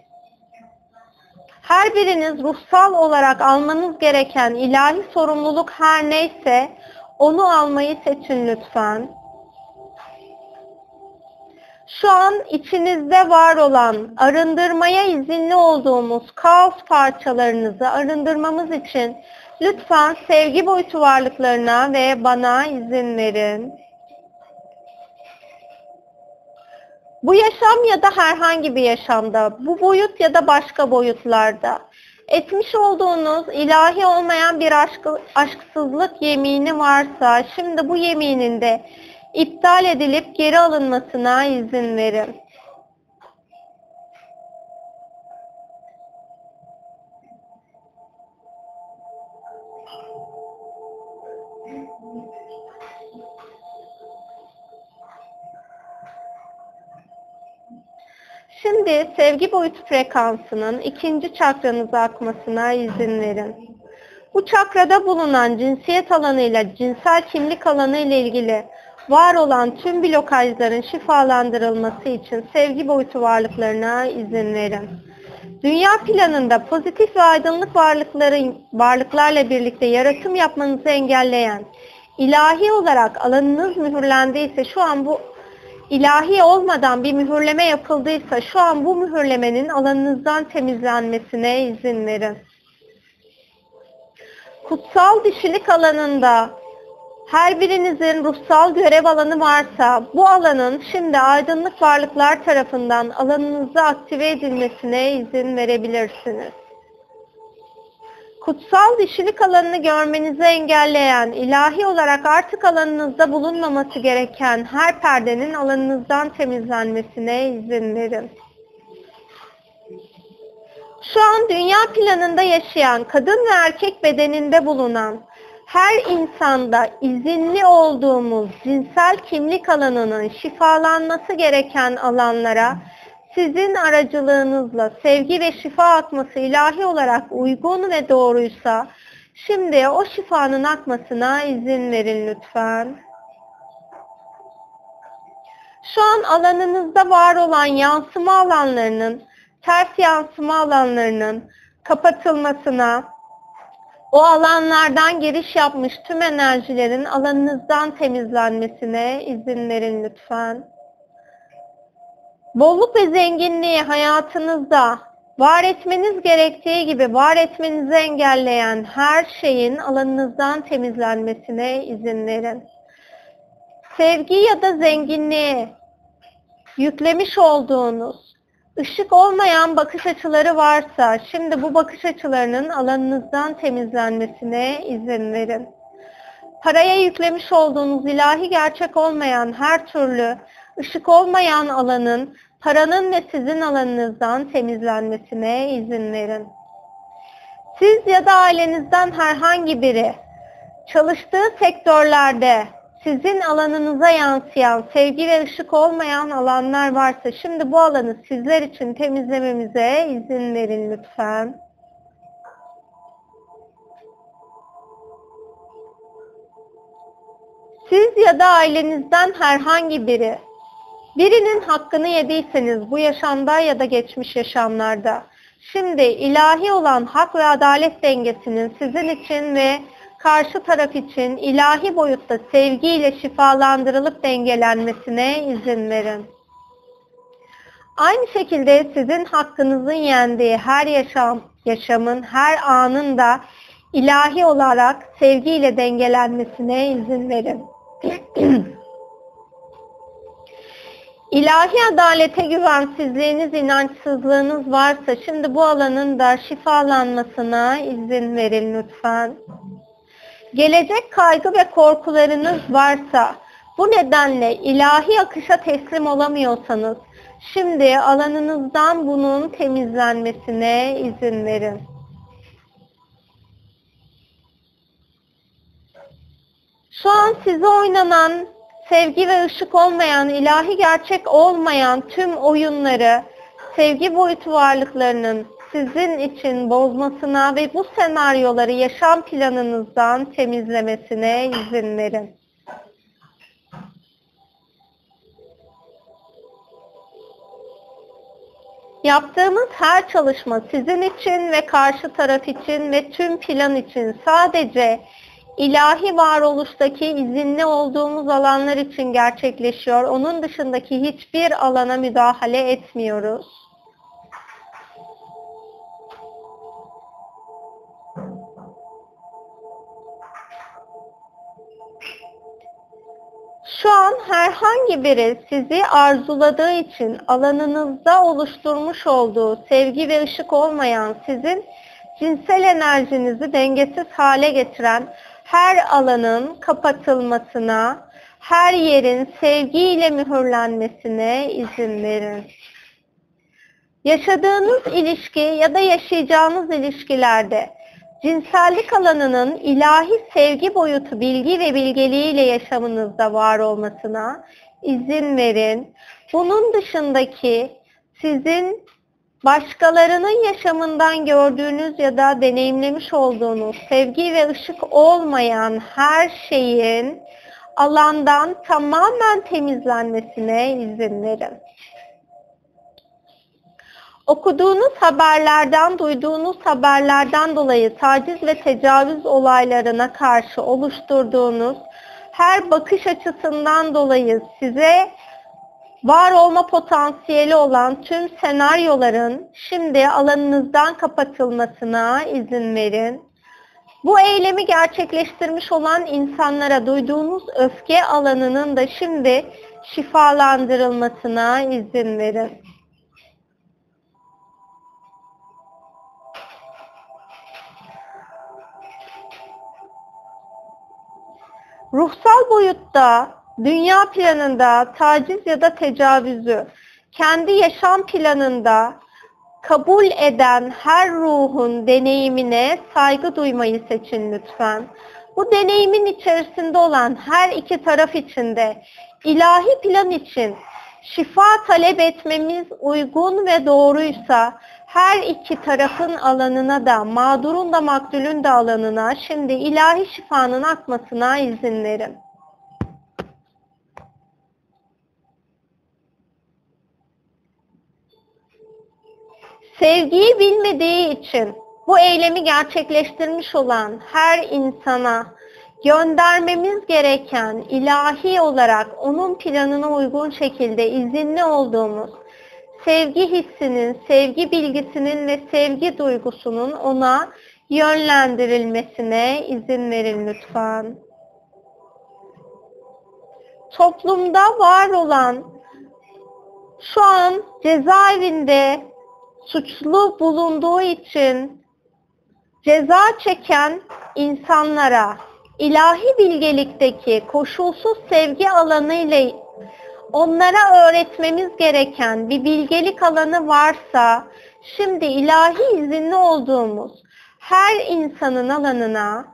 Her biriniz ruhsal olarak almanız gereken ilahi sorumluluk her neyse onu almayı seçin lütfen. Şu an içinizde var olan, arındırmaya izinli olduğumuz kaos parçalarınızı arındırmamız için lütfen sevgi boyutu varlıklarına ve bana izin verin. Bu yaşam ya da herhangi bir yaşamda, bu boyut ya da başka boyutlarda etmiş olduğunuz ilahi olmayan bir aşk, aşksızlık yemini varsa şimdi bu yeminin de iptal edilip geri alınmasına izin verin. Şimdi sevgi boyutu frekansının ikinci çakranıza akmasına izin verin. Bu çakrada bulunan cinsiyet alanıyla cinsel kimlik alanı ile ilgili var olan tüm blokajların şifalandırılması için sevgi boyutu varlıklarına izin verin. Dünya planında pozitif ve aydınlık varlıkların varlıklarla birlikte yaratım yapmanızı engelleyen, ilahi olarak alanınız mühürlendiyse şu an bu ilahi olmadan bir mühürleme yapıldıysa şu an bu mühürlemenin alanınızdan temizlenmesine izin verin. Kutsal dişilik alanında her birinizin ruhsal görev alanı varsa bu alanın şimdi aydınlık varlıklar tarafından alanınızda aktive edilmesine izin verebilirsiniz. Kutsal dişilik alanını görmenizi engelleyen, ilahi olarak artık alanınızda bulunmaması gereken her perdenin alanınızdan temizlenmesine izin verin. Şu an dünya planında yaşayan, kadın ve erkek bedeninde bulunan, her insanda izinli olduğumuz cinsel kimlik alanının şifalanması gereken alanlara sizin aracılığınızla sevgi ve şifa akması ilahi olarak uygun ve doğruysa şimdi o şifanın akmasına izin verin lütfen. Şu an alanınızda var olan yansıma alanlarının, ters yansıma alanlarının kapatılmasına, o alanlardan giriş yapmış tüm enerjilerin alanınızdan temizlenmesine izin verin lütfen. Bolluk ve zenginliği hayatınızda var etmeniz gerektiği gibi var etmenizi engelleyen her şeyin alanınızdan temizlenmesine izin verin. Sevgi ya da zenginliği yüklemiş olduğunuz ışık olmayan bakış açıları varsa şimdi bu bakış açılarının alanınızdan temizlenmesine izin verin. Paraya yüklemiş olduğunuz ilahi gerçek olmayan her türlü ışık olmayan alanın paranın ve sizin alanınızdan temizlenmesine izin verin. Siz ya da ailenizden herhangi biri çalıştığı sektörlerde sizin alanınıza yansıyan sevgi ve ışık olmayan alanlar varsa şimdi bu alanı sizler için temizlememize izin verin lütfen. Siz ya da ailenizden herhangi biri birinin hakkını yediyseniz bu yaşamda ya da geçmiş yaşamlarda şimdi ilahi olan hak ve adalet dengesinin sizin için ve karşı taraf için ilahi boyutta sevgiyle şifalandırılıp dengelenmesine izin verin. Aynı şekilde sizin hakkınızın yendiği her yaşam, yaşamın her anında ilahi olarak sevgiyle dengelenmesine izin verin. İlahi adalete güvensizliğiniz, inançsızlığınız varsa şimdi bu alanın da şifalanmasına izin verin lütfen. Gelecek kaygı ve korkularınız varsa bu nedenle ilahi akışa teslim olamıyorsanız şimdi alanınızdan bunun temizlenmesine izin verin. Şu an size oynanan sevgi ve ışık olmayan, ilahi gerçek olmayan tüm oyunları sevgi boyutu varlıklarının sizin için bozmasına ve bu senaryoları yaşam planınızdan temizlemesine izin verin. Yaptığımız her çalışma sizin için ve karşı taraf için ve tüm plan için sadece ilahi varoluştaki izinli olduğumuz alanlar için gerçekleşiyor. Onun dışındaki hiçbir alana müdahale etmiyoruz. Şu an herhangi biri sizi arzuladığı için alanınızda oluşturmuş olduğu sevgi ve ışık olmayan sizin cinsel enerjinizi dengesiz hale getiren her alanın kapatılmasına, her yerin sevgiyle mühürlenmesine izin verin. Yaşadığınız ilişki ya da yaşayacağınız ilişkilerde cinsellik alanının ilahi sevgi boyutu bilgi ve bilgeliğiyle yaşamınızda var olmasına izin verin. Bunun dışındaki sizin başkalarının yaşamından gördüğünüz ya da deneyimlemiş olduğunuz sevgi ve ışık olmayan her şeyin alandan tamamen temizlenmesine izin verin. Okuduğunuz haberlerden, duyduğunuz haberlerden dolayı taciz ve tecavüz olaylarına karşı oluşturduğunuz her bakış açısından dolayı size var olma potansiyeli olan tüm senaryoların şimdi alanınızdan kapatılmasına izin verin. Bu eylemi gerçekleştirmiş olan insanlara duyduğunuz öfke alanının da şimdi şifalandırılmasına izin verin. Ruhsal boyutta, dünya planında taciz ya da tecavüzü kendi yaşam planında kabul eden her ruhun deneyimine saygı duymayı seçin lütfen. Bu deneyimin içerisinde olan her iki taraf için de ilahi plan için şifa talep etmemiz uygun ve doğruysa her iki tarafın alanına da mağdurun da maktulün de alanına şimdi ilahi şifanın akmasına izin verin. Sevgiyi bilmediği için bu eylemi gerçekleştirmiş olan her insana göndermemiz gereken ilahi olarak onun planına uygun şekilde izinli olduğumuz sevgi hissinin, sevgi bilgisinin ve sevgi duygusunun ona yönlendirilmesine izin verin lütfen. Toplumda var olan şu an cezaevinde suçlu bulunduğu için ceza çeken insanlara ilahi bilgelikteki koşulsuz sevgi alanı ile onlara öğretmemiz gereken bir bilgelik alanı varsa şimdi ilahi izinli olduğumuz her insanın alanına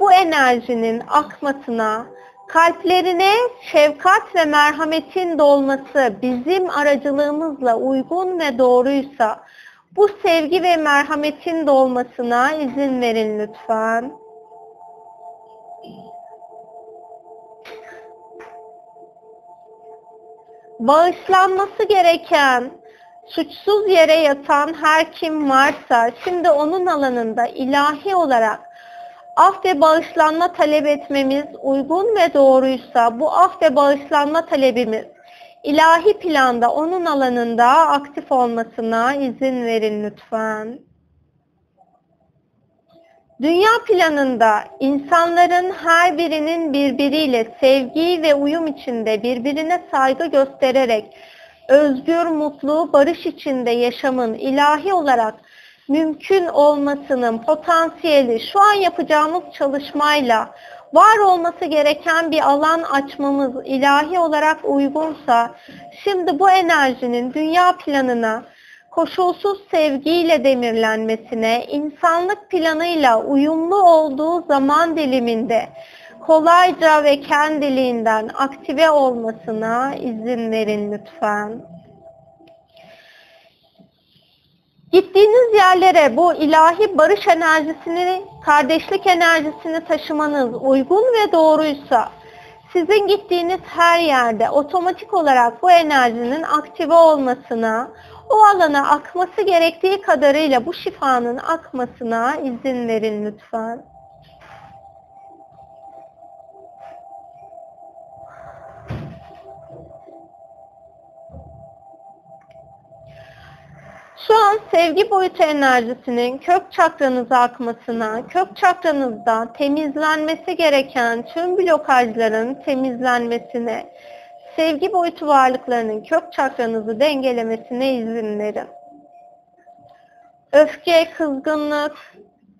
bu enerjinin akmasına, kalplerine şefkat ve merhametin dolması bizim aracılığımızla uygun ve doğruysa bu sevgi ve merhametin dolmasına izin verin lütfen. Bağışlanması gereken, suçsuz yere yatan her kim varsa şimdi onun alanında ilahi olarak af ve bağışlanma talep etmemiz uygun ve doğruysa bu af ve bağışlanma talebimiz ilahi planda onun alanında aktif olmasına izin verin lütfen. Dünya planında insanların her birinin birbiriyle sevgi ve uyum içinde birbirine saygı göstererek özgür, mutlu, barış içinde yaşamın ilahi olarak mümkün olmasının potansiyeli şu an yapacağımız çalışmayla var olması gereken bir alan açmamız ilahi olarak uygunsa şimdi bu enerjinin dünya planına koşulsuz sevgiyle demirlenmesine, insanlık planıyla uyumlu olduğu zaman diliminde kolayca ve kendiliğinden aktive olmasına izin verin lütfen. Gittiğiniz yerlere bu ilahi barış enerjisini, kardeşlik enerjisini taşımanız uygun ve doğruysa sizin gittiğiniz her yerde otomatik olarak bu enerjinin aktive olmasına, o alana akması gerektiği kadarıyla bu şifanın akmasına izin verin lütfen. Şu an sevgi boyutu enerjisinin kök çakranıza akmasına, kök çakranızda temizlenmesi gereken tüm blokajların temizlenmesine, sevgi boyutu varlıklarının kök çakranızı dengelemesine izin verin. Öfke, kızgınlık,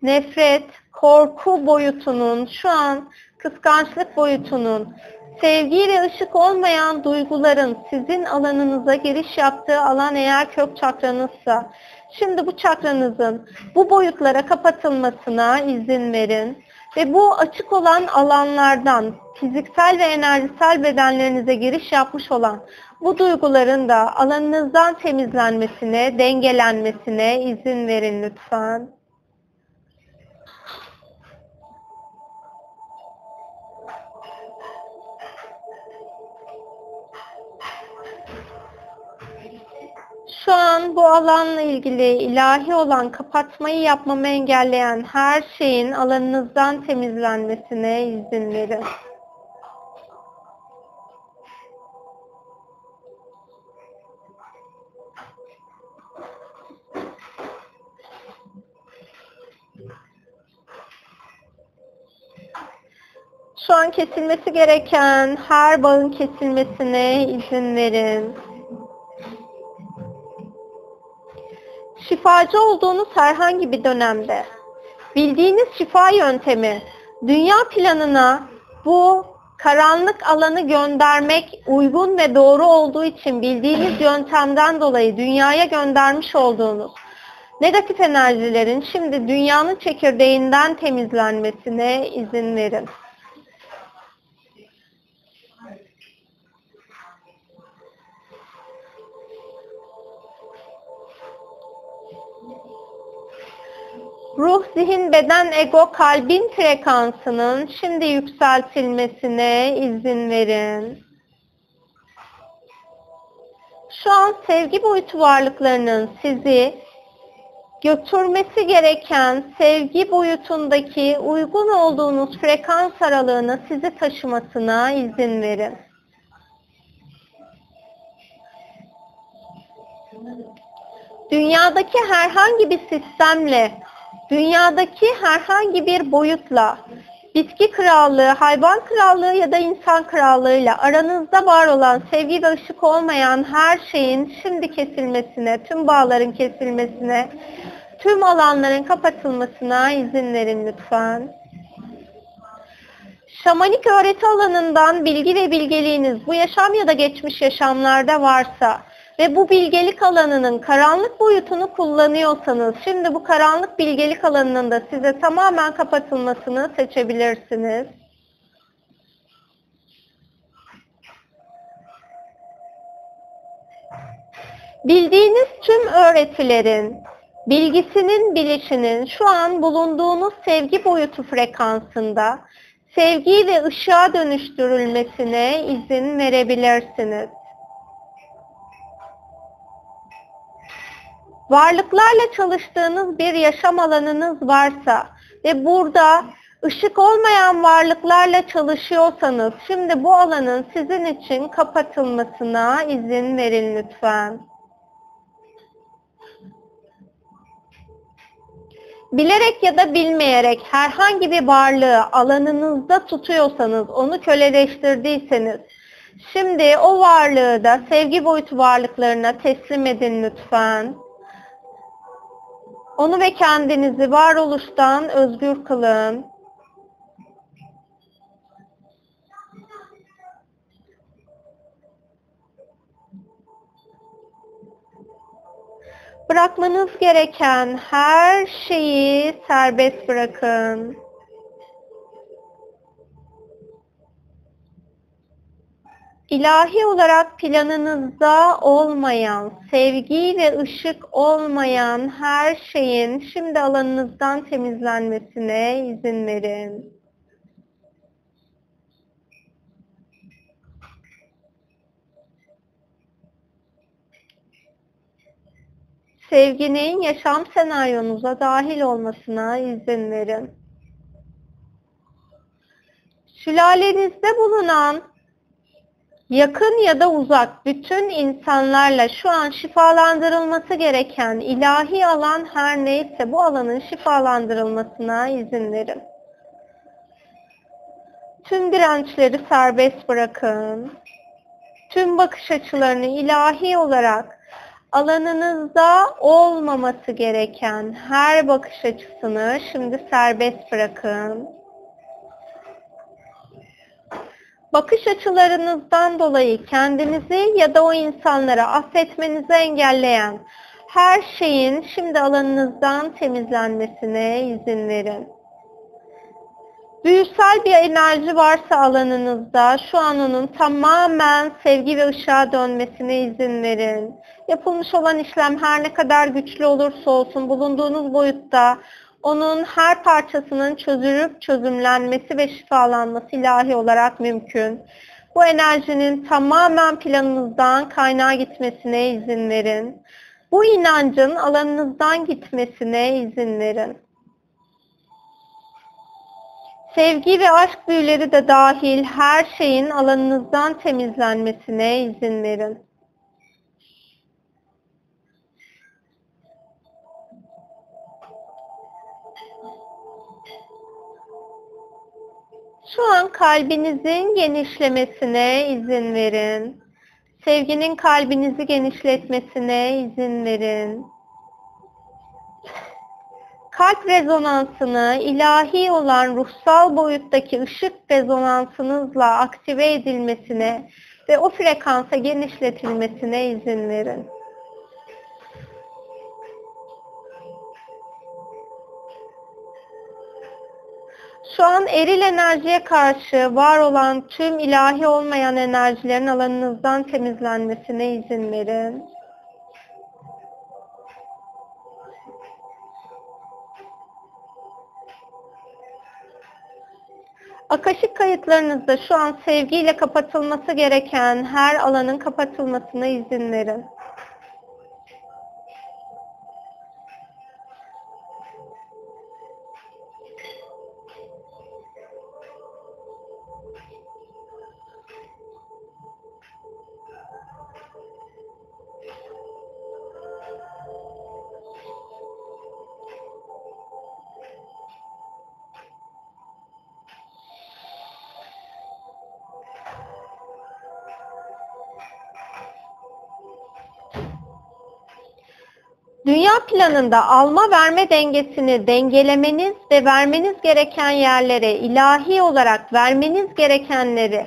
nefret, korku boyutunun, şu an kıskançlık boyutunun, sevgi ve ışık olmayan duyguların sizin alanınıza giriş yaptığı alan eğer kök çakranızsa, şimdi bu çakranızın bu boyutlara kapatılmasına izin verin ve bu açık olan alanlardan fiziksel ve enerjisel bedenlerinize giriş yapmış olan bu duyguların da alanınızdan temizlenmesine, dengelenmesine izin verin lütfen. Şu an bu alanla ilgili ilahi olan kapatmayı yapmamı engelleyen her şeyin alanınızdan temizlenmesine izin verin. Şu an kesilmesi gereken her bağın kesilmesine izin verin. Şifacı olduğunuz herhangi bir dönemde bildiğiniz şifa yöntemi dünya planına bu karanlık alanı göndermek uygun ve doğru olduğu için bildiğiniz yöntemden dolayı dünyaya göndermiş olduğunuz negatif enerjilerin şimdi dünyanın çekirdeğinden temizlenmesine izin verin. Ruh, zihin, beden, ego, kalbin frekansının şimdi yükseltilmesine izin verin. Şu an sevgi boyutu varlıklarının sizi götürmesi gereken sevgi boyutundaki uygun olduğunuz frekans aralığına sizi taşımasına izin verin. Dünyadaki herhangi bir sistemle dünyadaki herhangi bir boyutla, bitki krallığı, hayvan krallığı ya da insan krallığıyla aranızda var olan sevgi ve ışık olmayan her şeyin şimdi kesilmesine, tüm bağların kesilmesine, tüm alanların kapatılmasına izin verin lütfen. Şamanik öğreti alanından bilgi ve bilgeliğiniz bu yaşam ya da geçmiş yaşamlarda varsa, ve bu bilgelik alanının karanlık boyutunu kullanıyorsanız şimdi bu karanlık bilgelik alanının da size tamamen kapatılmasını seçebilirsiniz. Bildiğiniz tüm öğretilerin, bilgisinin, bilişinin şu an bulunduğunuz sevgi boyutu frekansında sevgi ve ışığa dönüştürülmesine izin verebilirsiniz. Varlıklarla çalıştığınız bir yaşam alanınız varsa ve burada ışık olmayan varlıklarla çalışıyorsanız şimdi bu alanın sizin için kapatılmasına izin verin lütfen. Bilerek ya da bilmeyerek herhangi bir varlığı alanınızda tutuyorsanız, onu köleleştirdiyseniz, şimdi o varlığı da sevgi boyutu varlıklarına teslim edin lütfen. Onu ve kendinizi varoluştan özgür kılın. Bırakmanız gereken her şeyi serbest bırakın. İlahi olarak planınızda olmayan, sevgi ve ışık olmayan her şeyin şimdi alanınızdan temizlenmesine izin verin. Sevginin yaşam senaryonuza dahil olmasına izin verin. Sülalenizde bulunan yakın ya da uzak bütün insanlarla şu an şifalandırılması gereken ilahi alan her neyse bu alanın şifalandırılmasına izin verin. Tüm dirençleri serbest bırakın. Tüm bakış açılarını ilahi olarak alanınızda olmaması gereken her bakış açısını şimdi serbest bırakın. Bakış açılarınızdan dolayı kendinizi ya da o insanları affetmenizi engelleyen her şeyin şimdi alanınızdan temizlenmesine izin verin. Büyüsel bir enerji varsa alanınızda şu an onun tamamen sevgi ve ışığa dönmesine izin verin. Yapılmış olan işlem her ne kadar güçlü olursa olsun bulunduğunuz boyutta onun her parçasının çözülüp çözümlenmesi ve şifalanması ilahi olarak mümkün. Bu enerjinin tamamen planınızdan kaynağa gitmesine izin verin. Bu inancın alanınızdan gitmesine izin verin. Sevgi ve aşk büyüleri de dahil her şeyin alanınızdan temizlenmesine izin verin. Şu an kalbinizin genişlemesine izin verin. Sevginin kalbinizi genişletmesine izin verin. Kalp rezonansını ilahi olan ruhsal boyuttaki ışık rezonansınızla aktive edilmesine ve o frekansa genişletilmesine izin verin. Şu an eril enerjiye karşı var olan tüm ilahi olmayan enerjilerin alanınızdan temizlenmesine izin verin. Akaşık kayıtlarınızda şu an sevgiyle kapatılması gereken her alanın kapatılmasına izin verin. Planında alma verme dengesini dengelemeniz ve vermeniz gereken yerlere ilahi olarak vermeniz gerekenleri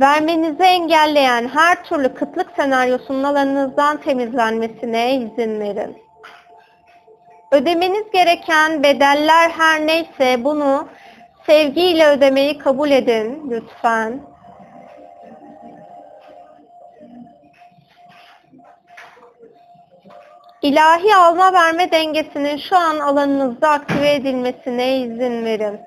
vermenizi engelleyen her türlü kıtlık senaryosunun alanınızdan temizlenmesine izin verin. Ödemeniz gereken bedeller her neyse bunu sevgiyle ödemeyi kabul edin lütfen. İlahi alma verme dengesinin şu an alanınızda aktive edilmesine izin verin.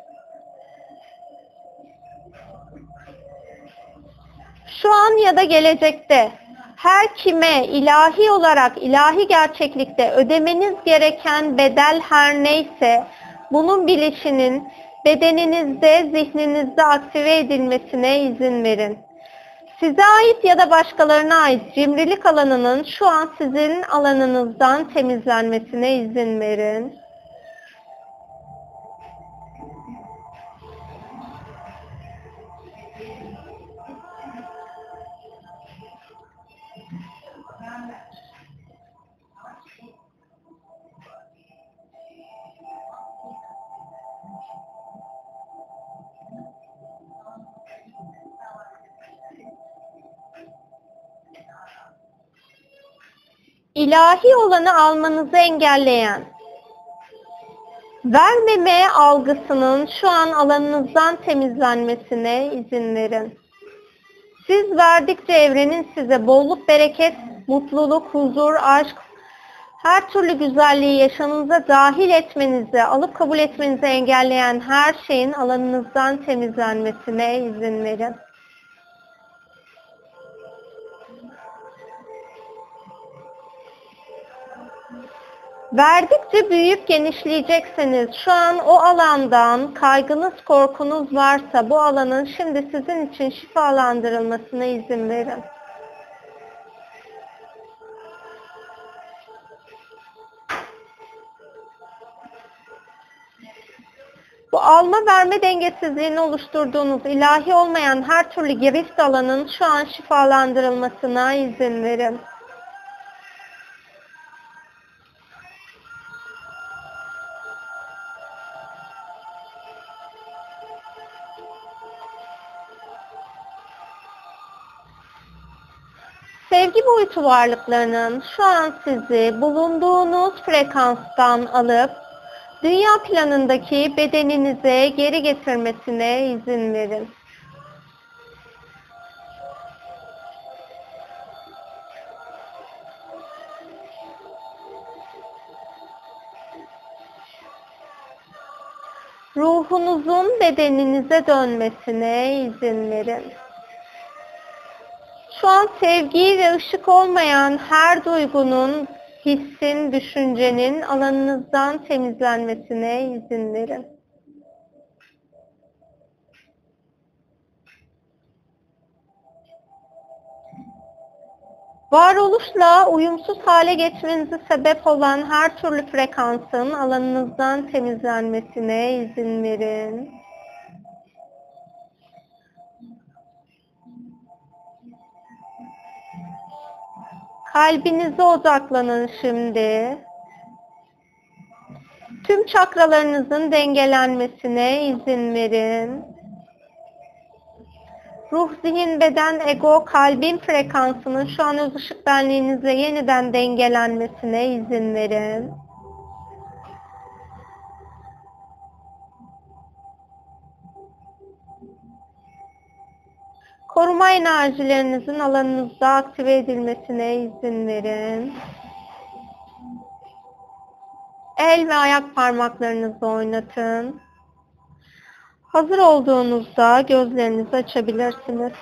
Şu an ya da gelecekte her kime ilahi olarak ilahi gerçeklikte ödemeniz gereken bedel her neyse bunun bilişinin bedeninizde, zihninizde aktive edilmesine izin verin. Size ait ya da başkalarına ait cimrilik alanının şu an sizin alanınızdan temizlenmesine izin verin. İlahi olanı almanızı engelleyen, vermeme algısının şu an alanınızdan temizlenmesine izin verin. Siz verdikçe evrenin size bolluk, bereket, mutluluk, huzur, aşk, her türlü güzelliği yaşamınıza dahil etmenizi, alıp kabul etmenizi engelleyen her şeyin alanınızdan temizlenmesine izin verin. Verdikçe büyüyüp genişleyeceksiniz. Şu an o alandan kaygınız, korkunuz varsa bu alanın şimdi sizin için şifalandırılmasına izin verin. Bu alma verme dengesizliğini oluşturduğunuz ilahi olmayan her türlü girift alanın şu an şifalandırılmasına izin verin. Sevgi boyutu varlıklarının şu an sizi bulunduğunuz frekanstan alıp dünya planındaki bedeninize geri getirmesine izin verin. Ruhunuzun bedeninize dönmesine izin verin. An sevgi ve ışık olmayan her duygunun, hissin, düşüncenin alanınızdan temizlenmesine izin verin. Varoluşla uyumsuz hale geçmenize sebep olan her türlü frekansın alanınızdan temizlenmesine izin verin. Kalbinize odaklanın şimdi. Tüm çakralarınızın dengelenmesine izin verin. Ruh, zihin, beden, ego, kalbin frekansının şu an öz ışık benliğinizle yeniden dengelenmesine izin verin. Koruma enerjilerinizin alanınızda aktive edilmesine izin verin. El ve ayak parmaklarınızı oynatın. Hazır olduğunuzda gözlerinizi açabilirsiniz.